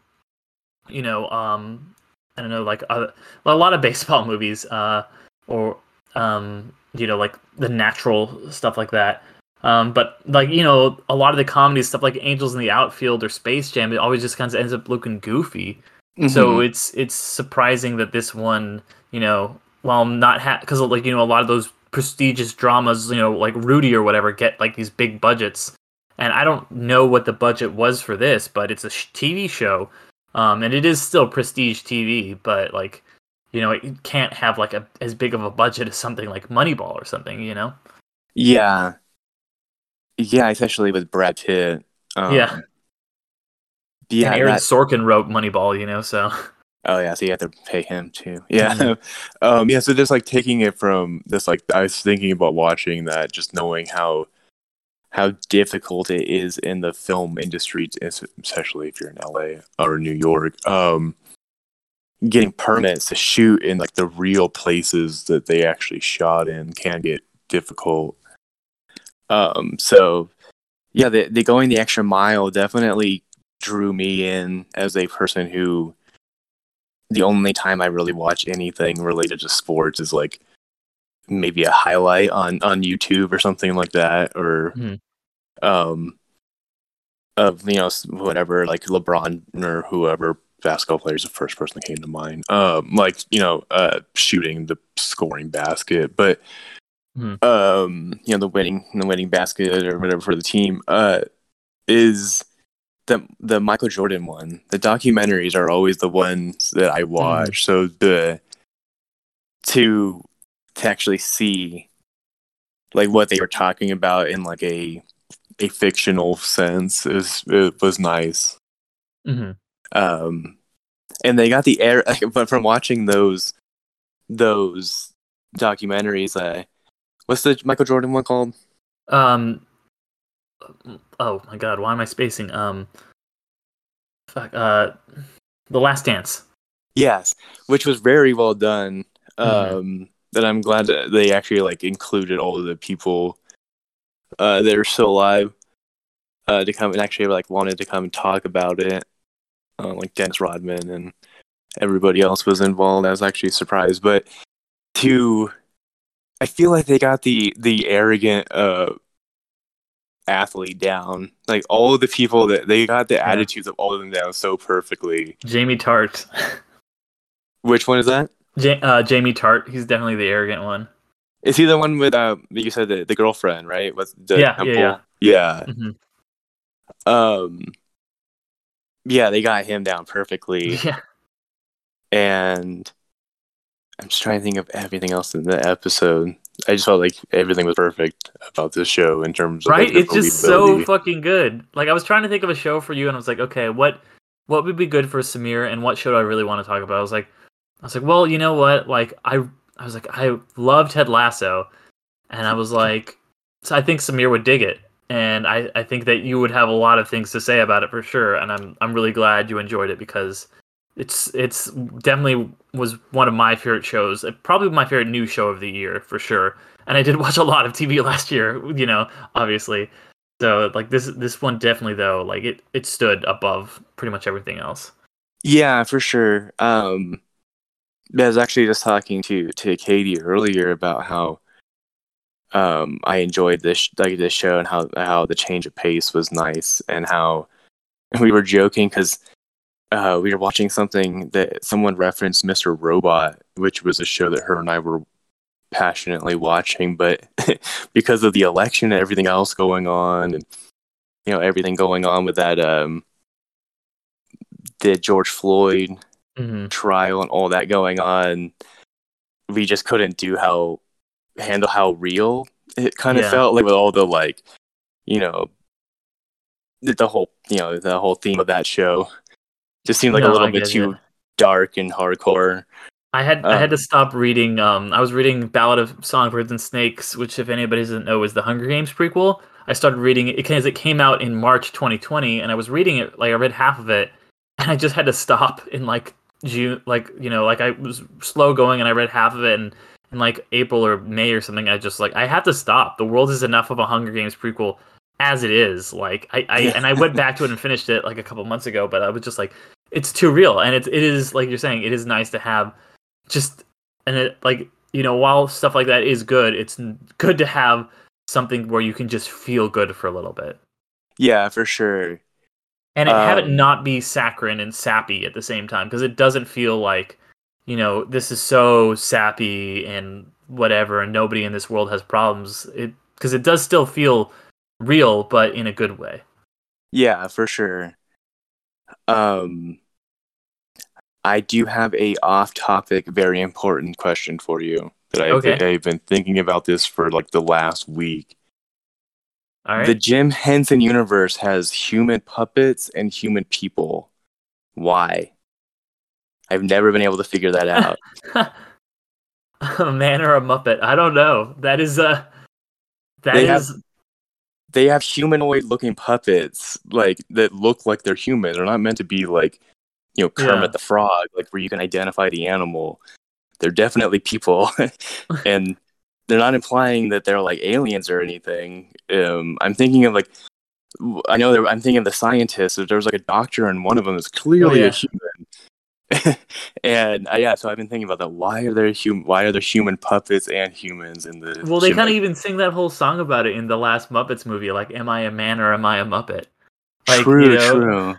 you know, um, I don't know, like other, a lot of (laughs) baseball movies, uh, or um, you know, like the natural stuff like that. Um, but like you know, a lot of the comedy stuff like Angels in the Outfield or Space Jam, it always just kind of ends up looking goofy. So Mhm. it's it's surprising that this one, you know, while not ha because like you know a lot of those prestigious dramas, you know, like Rudy or whatever, get like these big budgets. And I don't know what the budget was for this, but it's a sh- TV show, um, and it is still prestige TV. But like, you know, it can't have like a as big of a budget as something like Moneyball or something. You know? Yeah. Yeah, especially with Brad Pitt. Um, Yeah. Yeah. and Aaron that- Sorkin wrote Moneyball. You know, so oh yeah, so you have to pay him too. (laughs) Yeah. (laughs) um yeah, so just like taking it from this like I was thinking about watching that, just knowing how how difficult it is in the film industry, especially if you're in LA or New York. Um getting permits to shoot in like the real places that they actually shot in can get difficult. Um so yeah, they they going the extra mile definitely drew me in as a person who the only time I really watch anything related to sports is like maybe a highlight on on YouTube or something like that, or Mhm. um of you know whatever like LeBron or whoever basketball player is the first person that came to mind. Um, like you know, uh, shooting the scoring basket, but Mhm. um, you know the winning the winning basket or whatever for the team. Uh, is the the Michael Jordan one. The documentaries are always the ones that I watch. So the to to actually see like what they were talking about in like a a fictional sense is it was nice. hmm Um, and they got the air, (laughs) but from watching those those documentaries, uh, what's the Michael Jordan one called? Um. Oh my God! Why am I spacing? Um. Fuck. Uh. The Last Dance. Yes, which was very well done. Mhm. Um, that I'm glad that they actually like included all of the people uh, that are still alive uh, to come and actually like wanted to come and talk about it. Uh, like Dennis Rodman and everybody else was involved. I was actually surprised, but to I feel like they got the the arrogant uh athlete down. Like all of the people that they got the Yeah. attitudes of all of them down so perfectly. Jamie Tartt. Which one is that? Ja- uh, Jamie Tartt. He's definitely the arrogant one. Is he the one with uh you said the, the girlfriend, right? With the Yeah, yeah, temple? yeah. yeah. Mhm. Um yeah, they got him down perfectly. (laughs) Yeah. and I'm just trying to think of everything else in the episode. I just felt like everything was perfect about this show in terms of right? the it's just so fucking good. Like i was trying to think of a show for you and i was like okay what what would be good for samir and what show do i really want to talk about? I was like i was like well you know what? Like i i was like i love ted lasso and i was like so i think samir would dig it and i i think that you would have a lot of things to say about it for sure and i'm i'm really glad you enjoyed it because it's it's definitely was one of my favorite shows uh, probably my favorite new show of the year for sure and I did (laughs) watch a lot of TV last year, you know, obviously. So like this this one definitely though, like it it stood above pretty much everything else. Yeah, for sure. Um, I was actually just talking to to Katie earlier about how um I enjoyed this like this show and how how the change of pace was nice and how (laughs) we were joking because uh, we were watching something that someone referenced Mr. Robot, which was a show that her and I were passionately watching, but (laughs) because of the election and everything else going on, and you know everything going on with that um the George Floyd Mm-hmm. trial and all that going on, we just couldn't do how handle how real it kind of Yeah. felt like with all the like, you know, the, the whole you know the whole theme of that show just seemed like a little I bit too it. dark and hardcore. I had I had Um, to stop reading. Um, I was reading Ballad of Songbirds and Snakes, which, if anybody doesn't know, is the Hunger Games prequel. I started reading it because it came out in March 2020, and I was reading it like I read half of it, (laughs) and I just had to stop in like June, like you know, like I was slow going, and I read half of it, and in like April or May or something, I just like I had to stop. The world is enough of a Hunger Games prequel as it is. Like I, I Yeah. and I went back to it and finished it like a couple months ago, but I was just like, it's too real, and it's it is like you're saying, it is nice to have just and it like you know while stuff like that is good it's good to have something where you can just feel good for a little bit Yeah, for sure. and it, have it Um, not be saccharine and sappy at the same time because it doesn't feel like you know this is so sappy and whatever and nobody in this world has problems it because it does still feel real but in a good way Yeah, for sure. Um, I do have a off-topic, very important question for you that I Okay. I've been thinking about this for like the last week. all right The Jim Henson universe has human puppets and human people. Why? I've never been able to figure that (laughs) out. a man or a muppet i don't know that is uh that They is have- they have humanoid looking puppets like that look like they're human. They're not meant to be like, you know, Kermit Yeah. the Frog, like where you can identify the animal. They're definitely people, (laughs) (laughs) and they're not implying that they're like aliens or anything. Um, I'm thinking of like, I know I'm thinking of the scientists. If there's like a doctor and one of them is clearly yeah. a human. (laughs) and uh, yeah, so I've been thinking about that. Why are there hum- Why are there human puppets and humans in the? Well, they kind of even sing that whole song about it in the last Muppets movie, like "Am I a man or am I a Muppet?" Like, true, you know- true.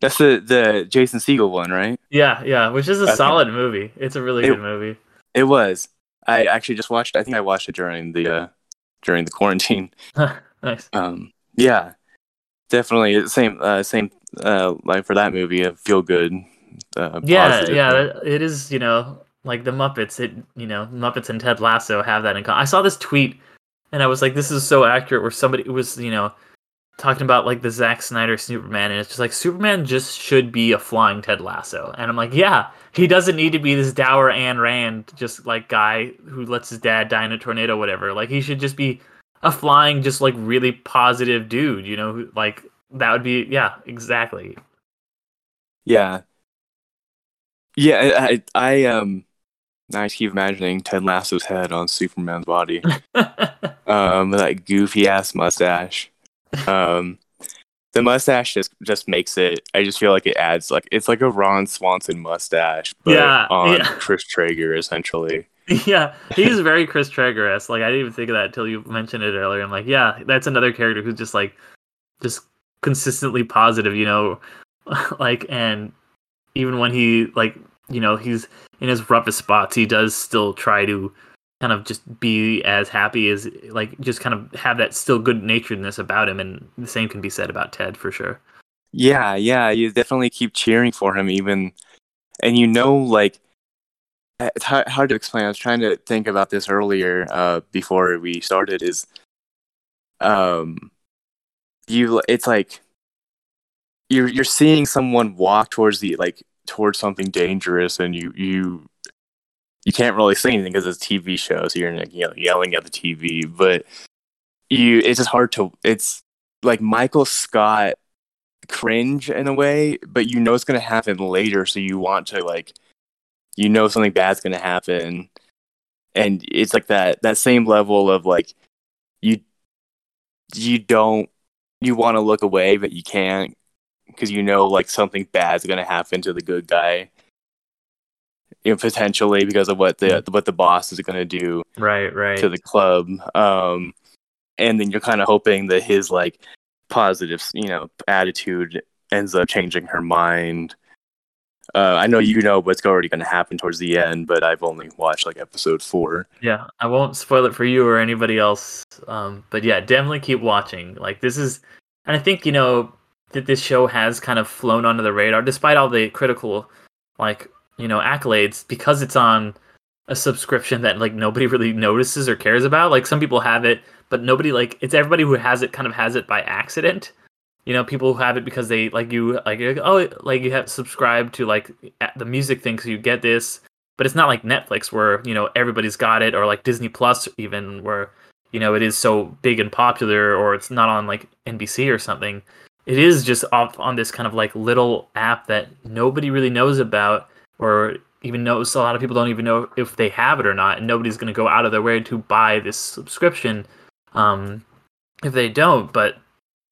That's the the Jason Segel one, right? Yeah, yeah, which is a solid movie. It's a really It- good movie. It was. I actually just watched. I think I watched it during the uh, during the quarantine. (laughs) nice. Um, yeah, definitely same uh, same uh, like for that movie. A feel good. Uh, Yeah, yeah, it is. You know, like the Muppets. It, you know, Muppets and Ted Lasso have that in common. I saw this tweet, and I was like, "This is so accurate." Where somebody was, you know, talking about like the Zack Snyder Superman, and it's just like Superman just should be a flying Ted Lasso, and I'm like, yeah, he doesn't need to be this dour Ayn Rand, just like guy who lets his dad die in a tornado, whatever. Like he should just be a flying, just like really positive dude, you know, who, like that would be, yeah, exactly. Yeah. Yeah, I, I, I um Now I keep imagining Ted Lasso's head on Superman's body. (laughs) um, with that goofy ass mustache. Um, the mustache just just makes it. I just feel like it adds like it's like a Ron Swanson mustache, but Yeah, on yeah. Chris Traeger essentially. (laughs) yeah, he's very Chris Traeger esque. Like I didn't even think of that until you mentioned it earlier. I'm like, yeah, that's another character who's just like, just consistently positive, you know, (laughs) like and even when he like, you know, he's in his roughest spots, he does still try to kind of just be as happy as like just kind of have that still good naturedness about him, and the same can be said about Ted for sure. Yeah, yeah, you definitely keep cheering for him, even, and you know, like, it's hard, to explain. I was trying to think about this earlier, uh, before we started. Is, um, you, it's like, you're you're seeing someone walk towards the like towards something dangerous, and you you you can't really say anything because it's TV show, so you're you know, yelling at the TV, but you it's just hard to it's like Michael Scott cringe in a way, but you know it's gonna happen later, so you want to like you know something bad's gonna happen. And it's like that that same level of like you you don't you want to look away but you can't because you know like something bad's gonna happen to the good guy. You know, potentially because of what the what the boss is gonna do Right, right. to the club um and then you're kind of hoping that his like positive you know attitude ends up changing her mind uh i know you know what's already going to happen towards the end but i've only watched like episode four Yeah, I won't spoil it for you or anybody else. Um, but yeah, definitely keep watching. Like this is, and I think you know that this show has kind of flown under the radar, despite all the critical, like you know, accolades, because it's on a subscription that like nobody (laughs) really notices or cares about. Like some people have it, but nobody like it's everybody who has it kind of has it by accident. You know, people who have it because they like you like oh like you have subscribed to like the music thing, so you get this but it's not like Netflix where you know everybody's got it or like Disney Plus even where you know it is so big and popular or it's not on like NBC or something. It is just off on this kind of like little app that nobody really knows about or even knows a lot of people don't even know if they have it or not and nobody's going to go out of their way to buy this subscription um if they don't but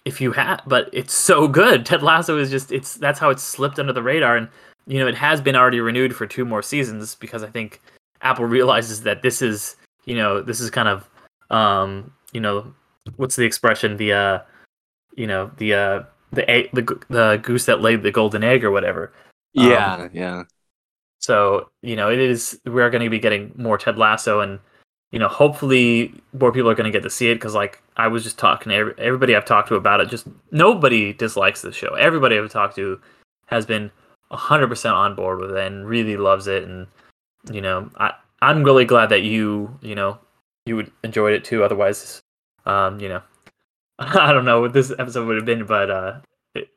if you have but it's so good (laughs) ted lasso is just it's that's how it's slipped under the radar and you know, it has been already renewed for two more seasons because I think Apple (laughs) realizes that this is, you know, this is kind of, um, you know, what's the expression? The, uh, you know, the, uh, the egg, the the goose that laid the golden egg or whatever. Um, yeah yeah So you know, it is we're going to be getting more Ted Lasso, and you know, hopefully more people are going to get to see it because, like, I was just talking to every, everybody I've talked to about it. Just nobody dislikes the show. Everybody I've talked to has been hundred percent on board with it and really loves it. And you know, I I'm really glad that you you know you would enjoyed it too. Otherwise, um, you know, (laughs) I don't know what this episode would have been, but uh,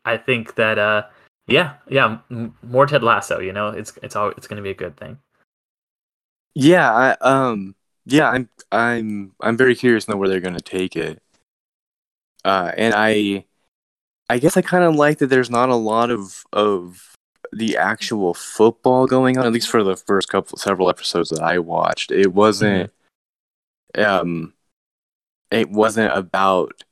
I think that uh, yeah, yeah, m- more Ted Lasso. You know, it's it's all it's going to be a good thing. yeah I, um yeah i'm i'm i'm very curious to know where they're going to take it uh and i i guess i kind of like that there's not a lot of of the actual football going on at least for the first couple several episodes that i watched it wasn't um it wasn't about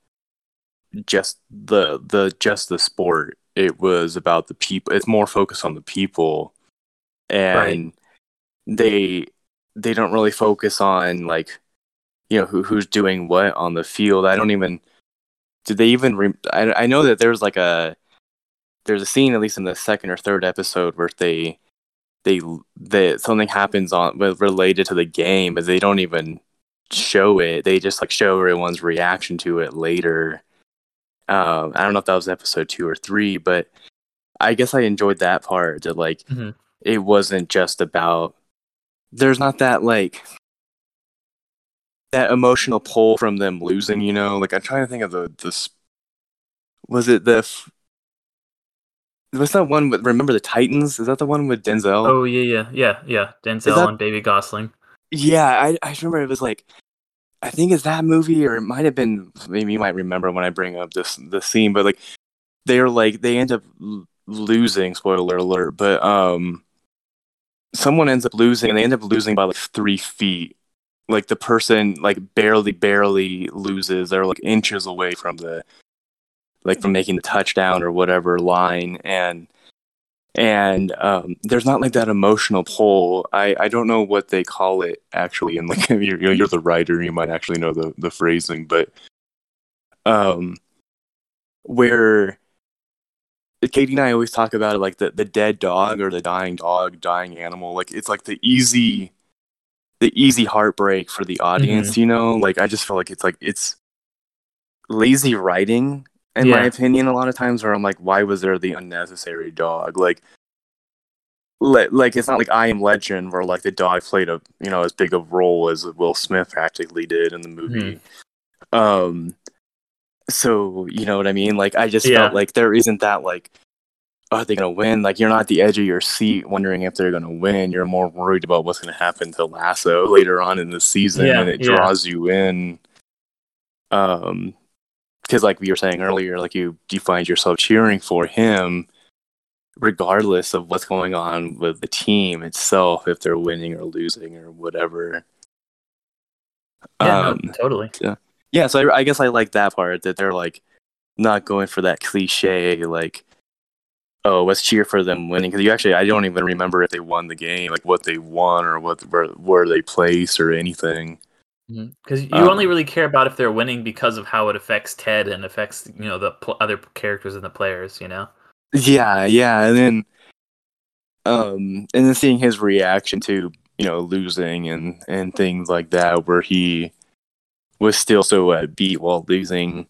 just the the just the sport. It was about the people it's more focused on the people. And they they don't really focus on like you know who who's doing what on the field. I don't even did they even re- I, I know that there's like a there's a scene at least in the second or third episode where they they they something happens on related to the game but they don't even show it. They just like show everyone's reaction to it later um i don't know if that was episode two or three but i guess i enjoyed that part that like Mhm. it wasn't just about there's not that like that emotional pull from them losing you know like i'm trying to think of the this was it the f- was that one with remember the titans is that the one with denzel Oh yeah, yeah, yeah, yeah. Denzel that- and Baby Gosling. Yeah, I I remember it was like I think it's that movie or it might have been maybe you might remember when I bring up this the scene, but like they're like they end up losing, spoiler alert, but um someone ends up losing, and they end up losing by like three feet. Like the person like barely, barely loses. They're like inches away from the like from making the touchdown or whatever line, and and um, there's not like that emotional pull. I, I don't know what they call it actually, and like (laughs) you're you're the writer, you might actually know the the phrasing, but um, where Katie and I always talk about it like the the dead dog or the dying dog, dying animal. Like it's like the easy, the easy heartbreak for the audience. Mm-hmm. You know, like I just feel like it's like it's lazy writing in my opinion, a lot of times where I'm like, why was there the unnecessary dog? Like, le- like it's not like I Am Legend where like the dog played a you know as big a role as Will Smith practically did in the movie. Um, so you know what I mean? Like, I just Yeah. felt like there isn't that like. Are they gonna win? Like you're not at the edge of your seat wondering if they're gonna win. You're more worried about what's gonna happen to Lasso later on in the season, Yeah, and it yeah. draws you in. Um, because like we were saying earlier, like you you find yourself cheering for him, regardless of what's going on with the team itself, if they're winning or losing or whatever. Yeah, Um, no, totally. yeah, so I, I guess I like that part that they're like not going for that cliche like, oh, let's cheer for them winning because you actually I don't even remember if they won the game, like what they won or what where, where they placed or anything. Because you Um, only really care about if they're winning because of how it affects Ted and affects you know the pl- other characters and the players. You know. Yeah, yeah, and then um and then seeing his reaction to, you know, losing and and things like that where he was still so uh, beat while losing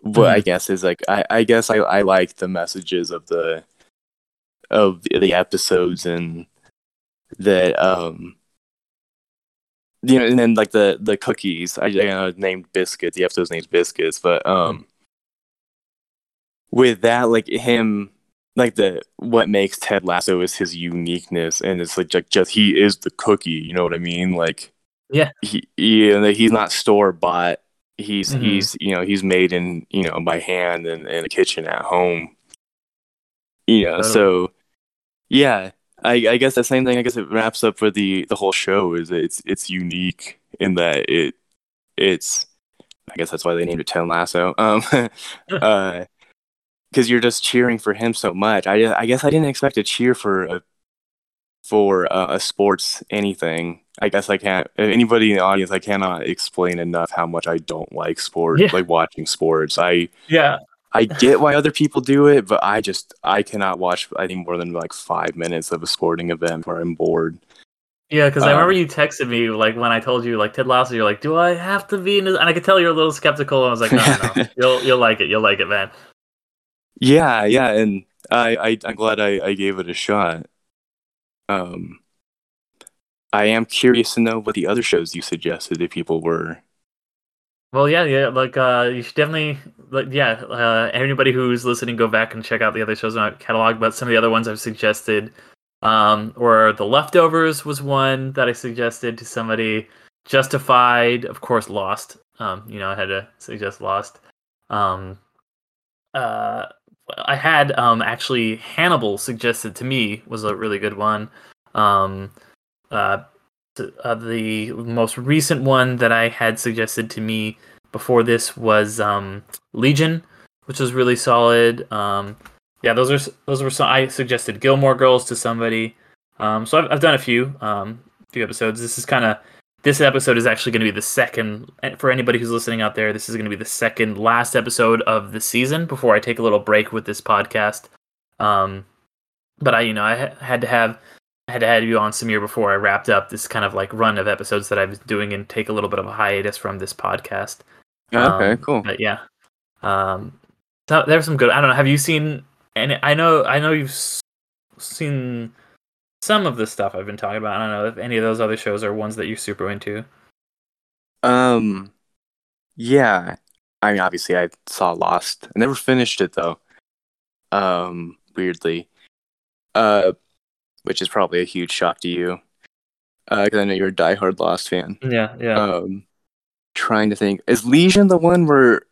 what I guess is like I I guess I I like the messages of the of the episodes and that um you know and then like the the cookies. I, I know named biscuits. The episode's named biscuits. But um with that like him like the what makes Ted Lasso is his uniqueness. And it's like just, just he is the cookie. You know what I mean? Like Yeah. he, he like, he's not store bought he's Mhm. he's you know he's made in you know by hand in, in a kitchen at home. You know Totally. so yeah I, I guess the same thing I guess it wraps up for the the whole show is it's it's unique in that it it's I guess that's why they named it Ted Lasso um (laughs) uh because you're just cheering for him so much I I guess I didn't expect to cheer for a for uh, a sports anything. I guess I can't. Anybody in the audience, I cannot explain enough how much I don't like sports, Yeah. like watching sports. I Yeah. I get why other people do it, but I just I cannot watch. I think more than like five minutes of a sporting event where I'm bored. Yeah, because I Um, remember you texted me like when I told you like Ted Lasso, you're like, "Do I have to be in this?" And I could tell you're a little skeptical. And I was like, "No, no, no. (laughs) you'll you'll like it. You'll like it, man." Yeah, yeah, and I, I I'm glad I, I gave it a shot. Um, I am curious to know what the other shows you suggested if people were. Well, yeah, yeah. Like, uh, you should definitely, like, yeah. Uh, anybody who's listening, go back and check out the other shows in our catalog. But some of the other ones I've suggested, um, or the leftovers was one that I suggested to somebody. Justified, of course, Lost. Um, you know, I had to suggest Lost. Um, uh, I had um actually Hannibal suggested to me was a really good one. Um, uh, uh, the most recent one that I had suggested to me before this was um, Legion, which was really solid. Um, yeah, those are those were some. I suggested Gilmore Girls to somebody. Um, so I've, I've done a few um, few episodes. This is kind of this episode is actually going to be the second for anybody who's listening out there. This is going to be the second last episode of the season before I take a little break with this podcast. Um, but I, you know, I ha- had to have I had to have you on Samir before I wrapped up this kind of like run of episodes that I was doing and take a little bit of a hiatus from this podcast. Okay, Um, cool. But yeah, um, so there's some good. I don't know. Have you seen? And I know, I know you've s- seen some of the stuff I've been talking about. I don't know if any of those other shows are ones that you're super into. Um, yeah. I mean, obviously, I saw Lost. I never finished it though. Um, weirdly, uh, which is probably a huge shock to you, uh, because I know you're a diehard Lost fan. Yeah, yeah. Um, trying to think, is Legion the one where?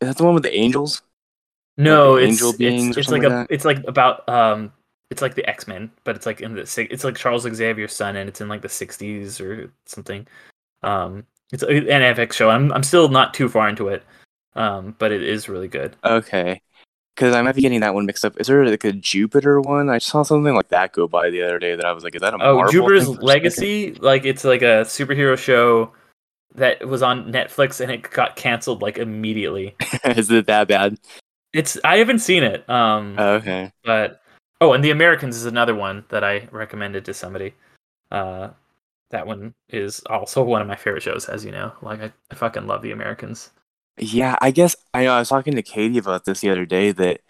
Is that the one with the angels? no, like it's angel beings it's, it's like something a that? it's like about um it's like the X Men, but it's like in the it's like Charles Xavier's son, and it's in like the '60s or something. Um, it's an FX show. I'm I'm still not too far into it, um, but it is really good. Okay. Because I might be getting that one mixed up. Is there like a Jupiter one? I saw something like that go by the other day that I was like, is that a Oh, Jupiter's thing for a second? Legacy, like it's like a superhero show that was on Netflix and it got canceled like immediately. (laughs) is it that bad? It's I haven't seen it, um, Okay. but oh, and The Americans is another one that I recommended to somebody. Uh, that one is also one of my favorite shows, as you know. Like I, I fucking love The Americans. Yeah, I guess I know. I was talking to Katie about this the other day that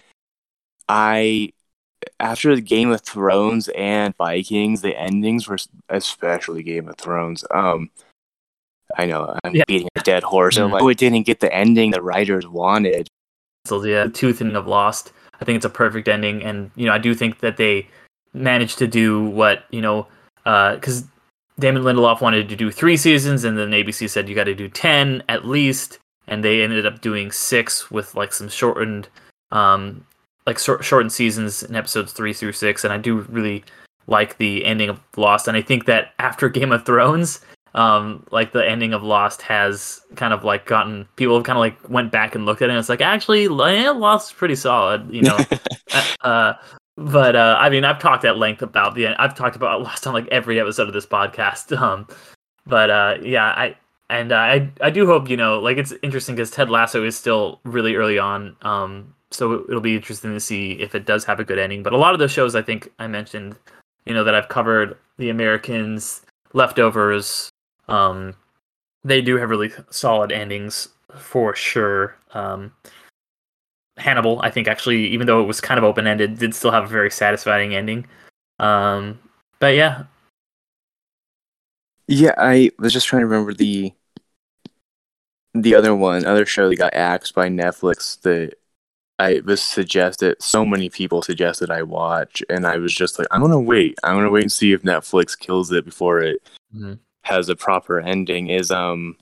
I, after the Game of Thrones and Vikings, the endings were especially Game of Thrones. Um, I know I'm Yeah. beating a dead horse. I'm Mhm. like, oh, it didn't get the ending the writers wanted. So yeah, Tooth and of Lost. I think it's a perfect ending, and you know I do think that they managed to do what you know because Damon Lindelof wanted to do three seasons, and then ABC said you got to do ten at least, and they ended up doing six with like some shortened, um, like short, shortened seasons in episodes three through six, and I do really like the ending of Lost, and I think that after Game of Thrones, um, like the ending of Lost has kind of like gotten people have kind of like went back and looked at it, and it's like actually, Lost is pretty solid, you know. (laughs) uh, but uh, I mean, I've talked at length about the. I've talked about Lost on like every episode of this podcast. (laughs) Um, but uh, yeah, I and uh, I I do hope you know, like it's interesting because Ted Lasso is still really early on. Um, so it'll be interesting to see if it does have a good ending. But a lot of those shows, I think I mentioned, you know, that I've covered, The Americans, Leftovers, um, they do have really solid endings for sure. Um, Hannibal, I think actually, even though it was kind of open ended, did still have a very satisfying ending. Um, but yeah, Yeah, I was just trying to remember the the other one, other show that got axed by Netflix that I was suggested. So many people suggested I watch, and I was just like, I'm gonna wait. I'm gonna wait and see if Netflix kills it before it Mhm. Has a proper ending. Is um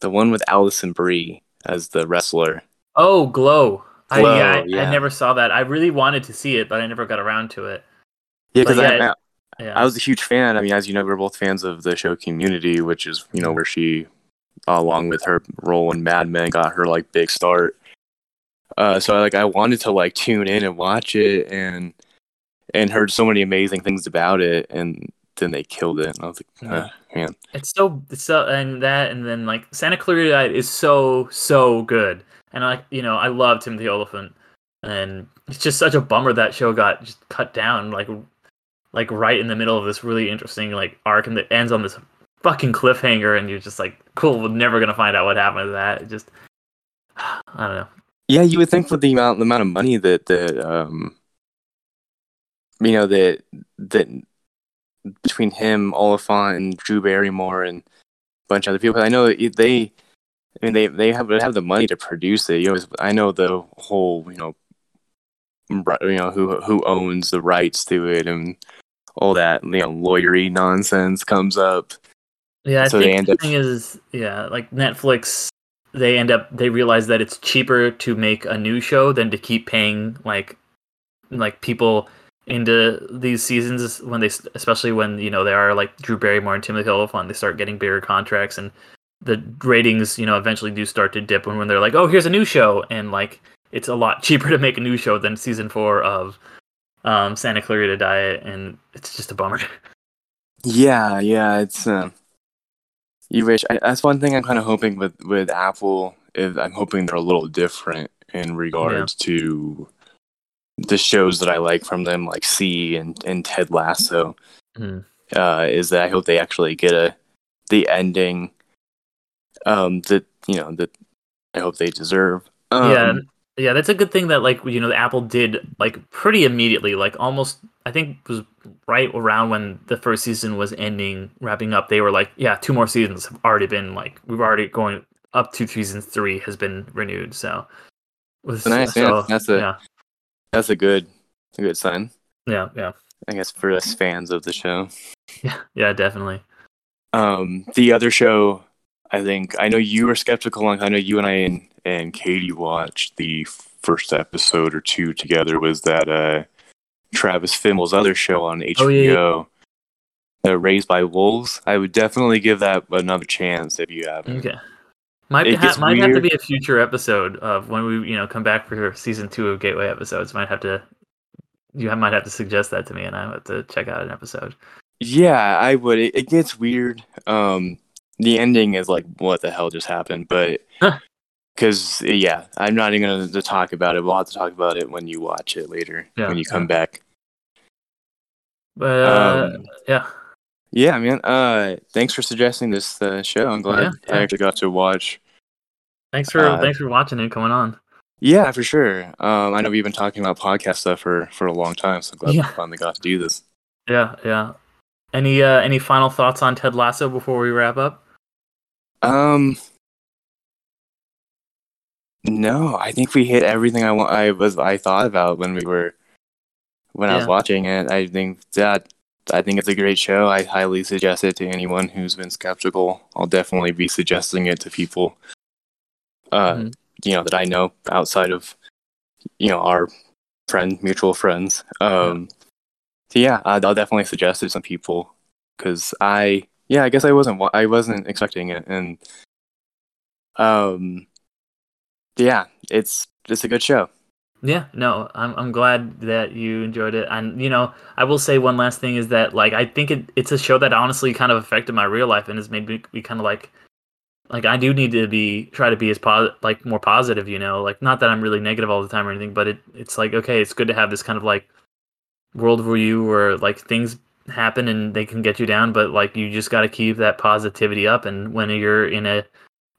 the one with Alison Brie as the wrestler. Oh, Glow. I, Glow, yeah, I, yeah. I never saw that. I really wanted to see it, but I never got around to it. Yeah, because But yeah, I, Yeah. I was a huge fan. I mean, as you know, we're both fans of the show Community, which is you know where she, along with her role in Mad Men, got her like big start. Uh, so like I wanted to like tune in and watch it, and and heard so many amazing things about it, and then they killed it. And I was like, Yeah. man, It's so it's so and that and then like Santa Clarita is so so good. And like you know I love Timothy Olyphant. And it's just such a bummer that show got just cut down like like right in the middle of this really interesting like arc and it ends on this fucking cliffhanger and you're just like cool we're never gonna find out what happened to that. It just (sighs) I don't know. Yeah, you would think with the amount the amount of money that that um, you know that that between him, Olyphant, and Drew Barrymore, and a bunch of other people. I know they, I mean, they they have have the money to produce it. You know, I know the whole, you know, you know who who owns the rights to it and all that, you know, lawyery nonsense comes up. Yeah, I So think the up- thing is, yeah, like Netflix, they end up they realize that it's cheaper to make a new show than to keep paying like like people into these seasons when they especially when you know they are like Drew Barrymore and Timothy Olyphant they start getting bigger contracts and the ratings you know eventually do start to dip when when they're like oh here's a new show and like it's a lot (laughs) cheaper to make a new show than season four of um, Santa Clarita Diet and it's just a bummer. (laughs) Yeah, yeah, it's. Uh, you wish I, that's one thing I'm kind of hoping with with Apple. Is I'm hoping they're a little different in regards to the shows that I like from them, like See and and Ted Lasso. Mhm. Uh, is that I hope they actually get a the ending um that you know that I hope they deserve. Um, yeah yeah that's a good thing that like you know apple did like pretty immediately like almost i think was right around when the first season was ending wrapping up they were like yeah two more seasons have already been like we've already going up to season three has been renewed so was Nice, yeah, that's a- yeah that's a good a good sign. yeah yeah I guess for us fans of the show. yeah yeah definitely Um, the other show, I think I know you were skeptical on. I know you and I and, and Katie watched the first episode or two together. Was that uh, Travis Fimmel's other show on HBO, Oh, yeah, The Raised by Wolves. I would definitely give that another chance if you haven't. Okay. Might It ha- might have to be a future episode of when we you know come back for season two of Gateway episodes. Might have to you might have to suggest that to me, and I have to check out an episode. Yeah, I would. It, it gets weird. Um, the ending is like, what the hell just happened? But because yeah, I'm not even gonna talk about it. We'll have to talk about it when you watch it later Yeah, when you come yeah. back. But uh, Um, yeah, Yeah, man. Uh, thanks for suggesting this uh, show. I'm glad Yeah, I actually got to watch. Thanks for uh, thanks for watching and coming on. Yeah, for sure. Um, I know we've been talking about podcast stuff for for a long time, so I'm glad Yeah. we (laughs) finally got to do this. Yeah, yeah. Any uh any final thoughts on Ted Lasso before we wrap up? Um, no, I think we hit everything I wa- I was I thought about when we were when I was watching it. I think that I think it's a great show. I highly suggest it to anyone who's been skeptical. I'll definitely be suggesting it to people, uh, Mhm. you know, that I know outside of you know our friend mutual friends. Um, so yeah, I'd, I'll definitely suggest it to some people because I yeah I guess I wasn't wa- I wasn't expecting it and um yeah it's it's a good show. Yeah, no, I'm I'm glad that you enjoyed it. And you know, I will say one last thing is that like I think it, it's a show that honestly kind of affected my real life and has made me be kind of like like I do need to be try to be as pos- like more positive, you know, like not that I'm really negative all the time or anything, but it it's like okay, it's good to have this kind of like worldview where like things happen and they can get you down, but like you just got to keep that positivity up and when you're in a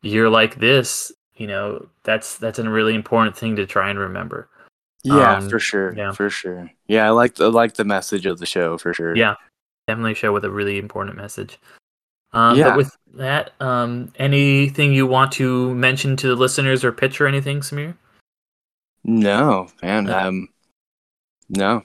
year like this, you know, that's that's a really important thing to try and remember. Yeah, Um, for sure. yeah. For sure. Yeah, I like I like the message of the show for sure. Yeah, definitely a show with a really important message. Um, Yeah. But with that, um, anything you want to mention to the listeners or pitch or anything, Samir? No, man. Uh, Um no.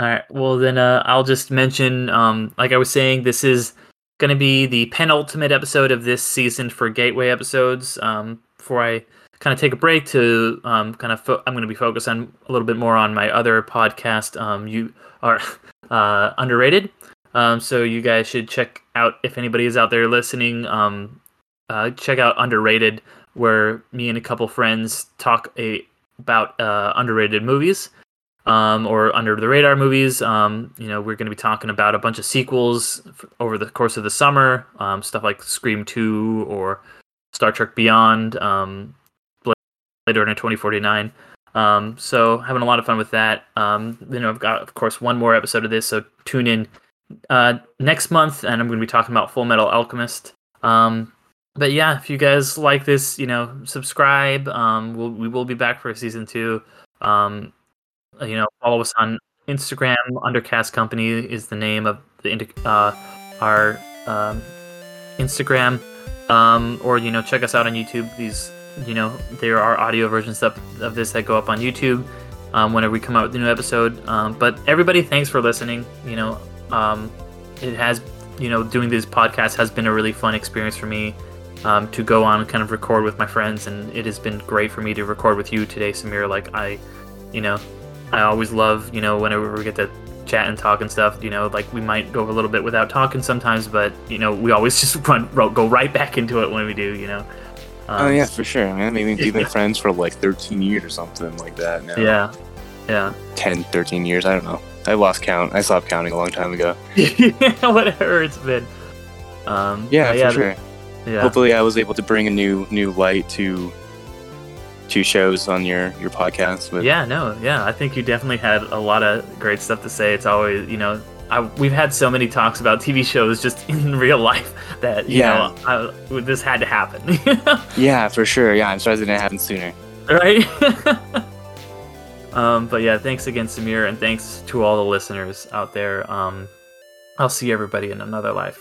All right. Well, then uh, I'll just mention, um, like I was saying, this is going to be the penultimate episode of this season for Gateway episodes. Um, before I kind of take a break to um, kind of, fo- I'm going to be focused on a little bit more on my other podcast. Um, you are (laughs) uh, underrated. Um, so you guys should check out if anybody is out there listening. Um, uh, check out underrated, where me and a couple friends talk a about uh, underrated movies um, or under the radar movies. Um, you know, we're going to be talking about a bunch of sequels f- over the course of the summer, um, stuff like Scream 2 or Star Trek Beyond, um, Blade Runner 2049. Um, so having a lot of fun with that. Um, you know, I've got, of course, one more episode of this, so tune in uh, next month, and I'm going to be talking about Full Metal Alchemist. Um, but yeah, if you guys like this, you know, subscribe. Um, we'll, we will be back for season two. Um, you know, follow us on Instagram. Undercast Company is the name of the uh, our um, Instagram, um, or you know, check us out on YouTube. These, you know, there are audio versions of, of this that go up on YouTube um, whenever we come out with a new episode. Um, but everybody, thanks for listening. You know, um, it has, you know, doing these podcasts has been a really fun experience for me. Um, to go on and kind of record with my friends, and it has been great for me to record with you today, Samir. Like I, you know, I always love, you know, whenever we get to chat and talk and stuff, you know, like we might go a little bit without talking sometimes, but you know, we always (laughs) just run go right back into it when we do, you know. oh Um, yeah, for sure, man. Maybe we've been friends for like 13 years or something like that now. yeah, yeah, 10, 13 years. I don't know. I lost count. I stopped counting a long time ago. (laughs) yeah. Whatever it's been. Um, Yeah, but yeah, for sure. yeah. Hopefully, I was able to bring a new new light to to shows on your your podcast. With Yeah, no, yeah. I think you definitely had a lot of great stuff to say. It's always, you know, I, we've had so many talks about TV shows just (laughs) in real life that you Yeah. know I, this had to happen, (laughs) yeah, for sure. Yeah, I'm sorry that didn't happen sooner. right? Um, but yeah, thanks again, Samir, and thanks to all the listeners out there. Um, I'll see everybody in another life.